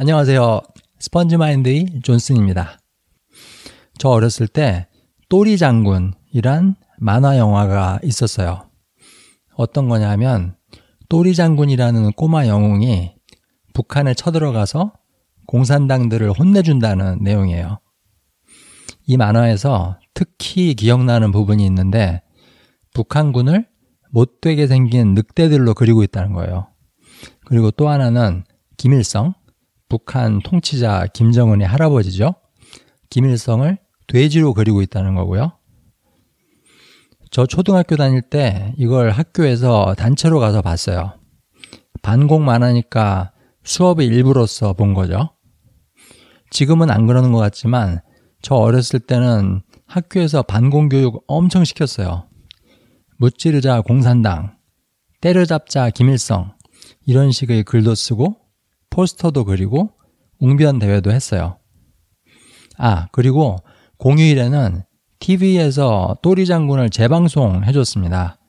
안녕하세요. 스펀지마인드의 존슨입니다. 저 어렸을 때 또리 장군이란 만화 영화가 있었어요. 어떤 거냐면 또리 장군이라는 꼬마 영웅이 북한에 쳐들어가서 공산당들을 혼내준다는 내용이에요. 이 만화에서 특히 기억나는 부분이 있는데 북한군을 못되게 생긴 늑대들로 그리고 있다는 거예요. 그리고 또 하나는 김일성, 북한 통치자 김정은의 할아버지죠. 김일성을 돼지로 그리고 있다는 거고요. 저 초등학교 다닐 때 이걸 학교에서 단체로 가서 봤어요. 반공만 하니까 수업의 일부로서 본 거죠. 지금은 안 그러는 것 같지만 저 어렸을 때는 학교에서 반공 교육 엄청 시켰어요. 무찌르자 공산당, 때려잡자 김일성 이런 식의 글도 쓰고 포스터도 그리고 웅변 대회도 했어요. 아, 그리고 공휴일에는 TV에서 또리 장군을 재방송 해줬습니다.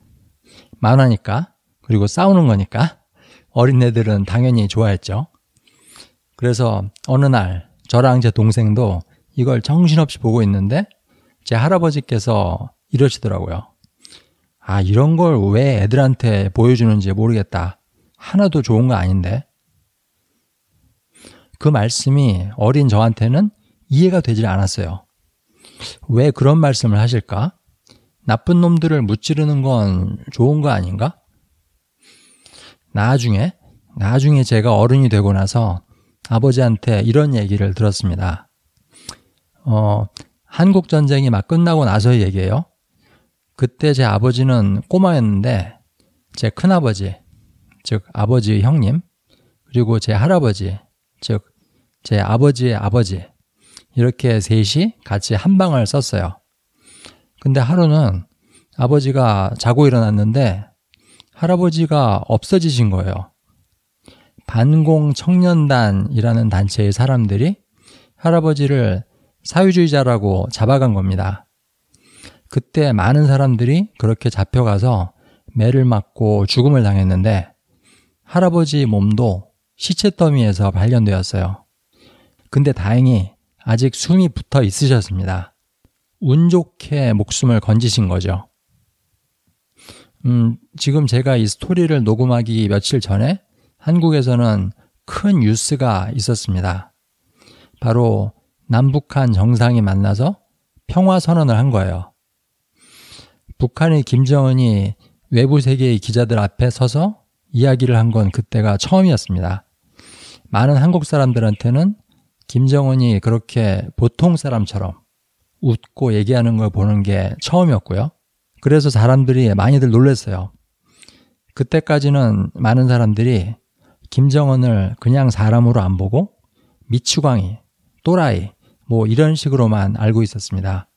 만화니까, 그리고 싸우는 거니까 어린애들은 당연히 좋아했죠. 그래서 어느 날 저랑 제 동생도 이걸 정신없이 보고 있는데 제 할아버지께서 이러시더라고요. 아, 이런 걸 왜 애들한테 보여주는지 모르겠다. 하나도 좋은 거 아닌데. 그 말씀이 어린 저한테는 이해가 되질 않았어요. 왜 그런 말씀을 하실까? 나쁜 놈들을 무찌르는 건 좋은 거 아닌가? 나중에, 나중에 제가 어른이 되고 나서 아버지한테 이런 얘기를 들었습니다. 어, 한국전쟁이 막 끝나고 나서의 얘기예요. 그때 제 아버지는 꼬마였는데 제 큰아버지, 즉 아버지 형님, 그리고 제 할아버지, 즉 제 아버지의 아버지 이렇게 셋이 같이 한 방을 썼어요. 근데 하루는 아버지가 자고 일어났는데 할아버지가 없어지신 거예요. 반공 청년단이라는 단체의 사람들이 할아버지를 사회주의자라고 잡아간 겁니다. 그때 많은 사람들이 그렇게 잡혀가서 매를 맞고 죽음을 당했는데 할아버지 몸도 시체 더미에서 발견되었어요. 근데 다행히 아직 숨이 붙어 있으셨습니다. 운 좋게 목숨을 건지신 거죠. 음, 지금 제가 이 스토리를 녹음하기 며칠 전에 한국에서는 큰 뉴스가 있었습니다. 바로 남북한 정상이 만나서 평화 선언을 한 거예요. 북한의 김정은이 외부 세계의 기자들 앞에 서서 이야기를 한 건 그때가 처음이었습니다. 많은 한국 사람들한테는 김정은이 그렇게 보통 사람처럼 웃고 얘기하는 걸 보는 게 처음이었고요. 그래서 사람들이 많이들 놀랐어요. 그때까지는 많은 사람들이 김정은을 그냥 사람으로 안 보고 미추광이, 또라이, 뭐 이런 식으로만 알고 있었습니다.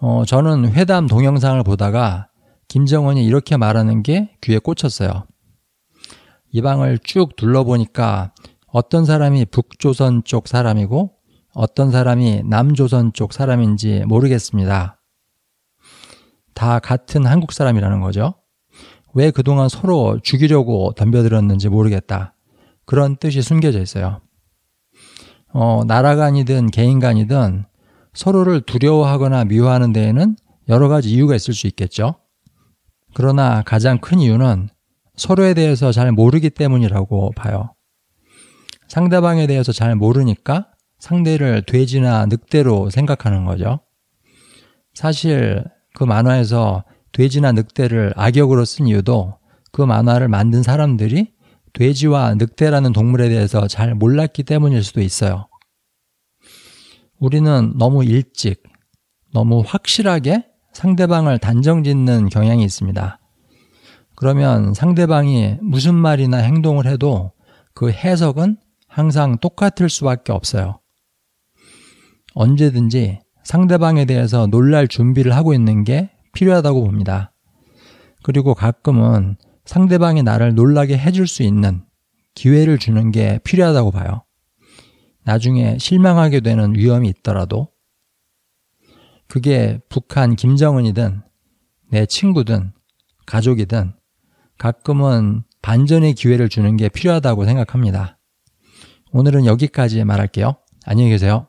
어, 저는 회담 동영상을 보다가 김정은이 이렇게 말하는 게 귀에 꽂혔어요. 이 방을 쭉 둘러보니까 어떤 사람이 북조선 쪽 사람이고 어떤 사람이 남조선 쪽 사람인지 모르겠습니다. 다 같은 한국 사람이라는 거죠. 왜 그동안 서로 죽이려고 덤벼들었는지 모르겠다. 그런 뜻이 숨겨져 있어요. 어, 나라 간이든 개인 간이든 서로를 두려워하거나 미워하는 데에는 여러 가지 이유가 있을 수 있겠죠. 그러나 가장 큰 이유는 서로에 대해서 잘 모르기 때문이라고 봐요. 상대방에 대해서 잘 모르니까 상대를 돼지나 늑대로 생각하는 거죠. 사실 그 만화에서 돼지나 늑대를 악역으로 쓴 이유도 그 만화를 만든 사람들이 돼지와 늑대라는 동물에 대해서 잘 몰랐기 때문일 수도 있어요. 우리는 너무 일찍, 너무 확실하게 상대방을 단정 짓는 경향이 있습니다. 그러면 상대방이 무슨 말이나 행동을 해도 그 해석은 항상 똑같을 수밖에 없어요. 언제든지 상대방에 대해서 놀랄 준비를 하고 있는 게 필요하다고 봅니다. 그리고 가끔은 상대방이 나를 놀라게 해줄 수 있는 기회를 주는 게 필요하다고 봐요. 나중에 실망하게 되는 위험이 있더라도 그게 북한 김정은이든 내 친구든 가족이든 가끔은 반전의 기회를 주는 게 필요하다고 생각합니다. 오늘은 여기까지 말할게요. 안녕히 계세요.